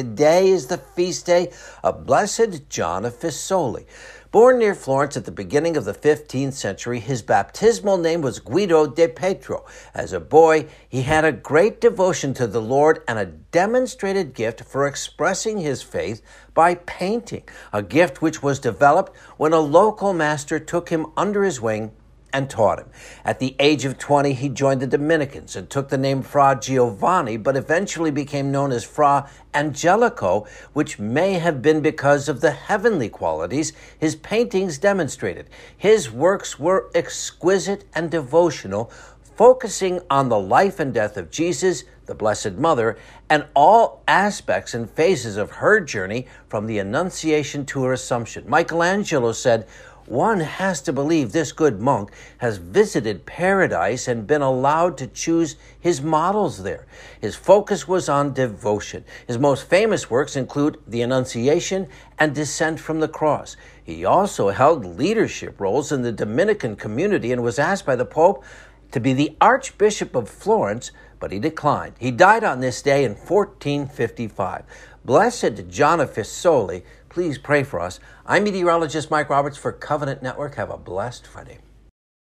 Today is the feast day of Blessed John of Fiesole. Born near Florence at the beginning of the 15th century, his baptismal name was Guido de Petro. As a boy, he had a great devotion to the Lord and a demonstrated gift for expressing his faith by painting, a gift which was developed when a local master took him under his wing and taught him. At the age of 20, he joined the Dominicans and took the name Fra Giovanni, but eventually became known as Fra Angelico, which may have been because of the heavenly qualities his paintings demonstrated. His works were exquisite and devotional, focusing on the life and death of Jesus, the Blessed Mother, and all aspects and phases of her journey from the Annunciation to her Assumption. Michelangelo said, one has to believe this good monk has visited paradise and been allowed to choose his models there. His focus was on devotion. His most famous works include The Annunciation and Descent from the Cross. He also held leadership roles in the Dominican community and was asked by the Pope to be the Archbishop of Florence, but he declined. He died on this day in 1455. Blessed John of Fiesole, please pray for us. I'm meteorologist Mike Roberts for Covenant Network. Have a blessed Friday.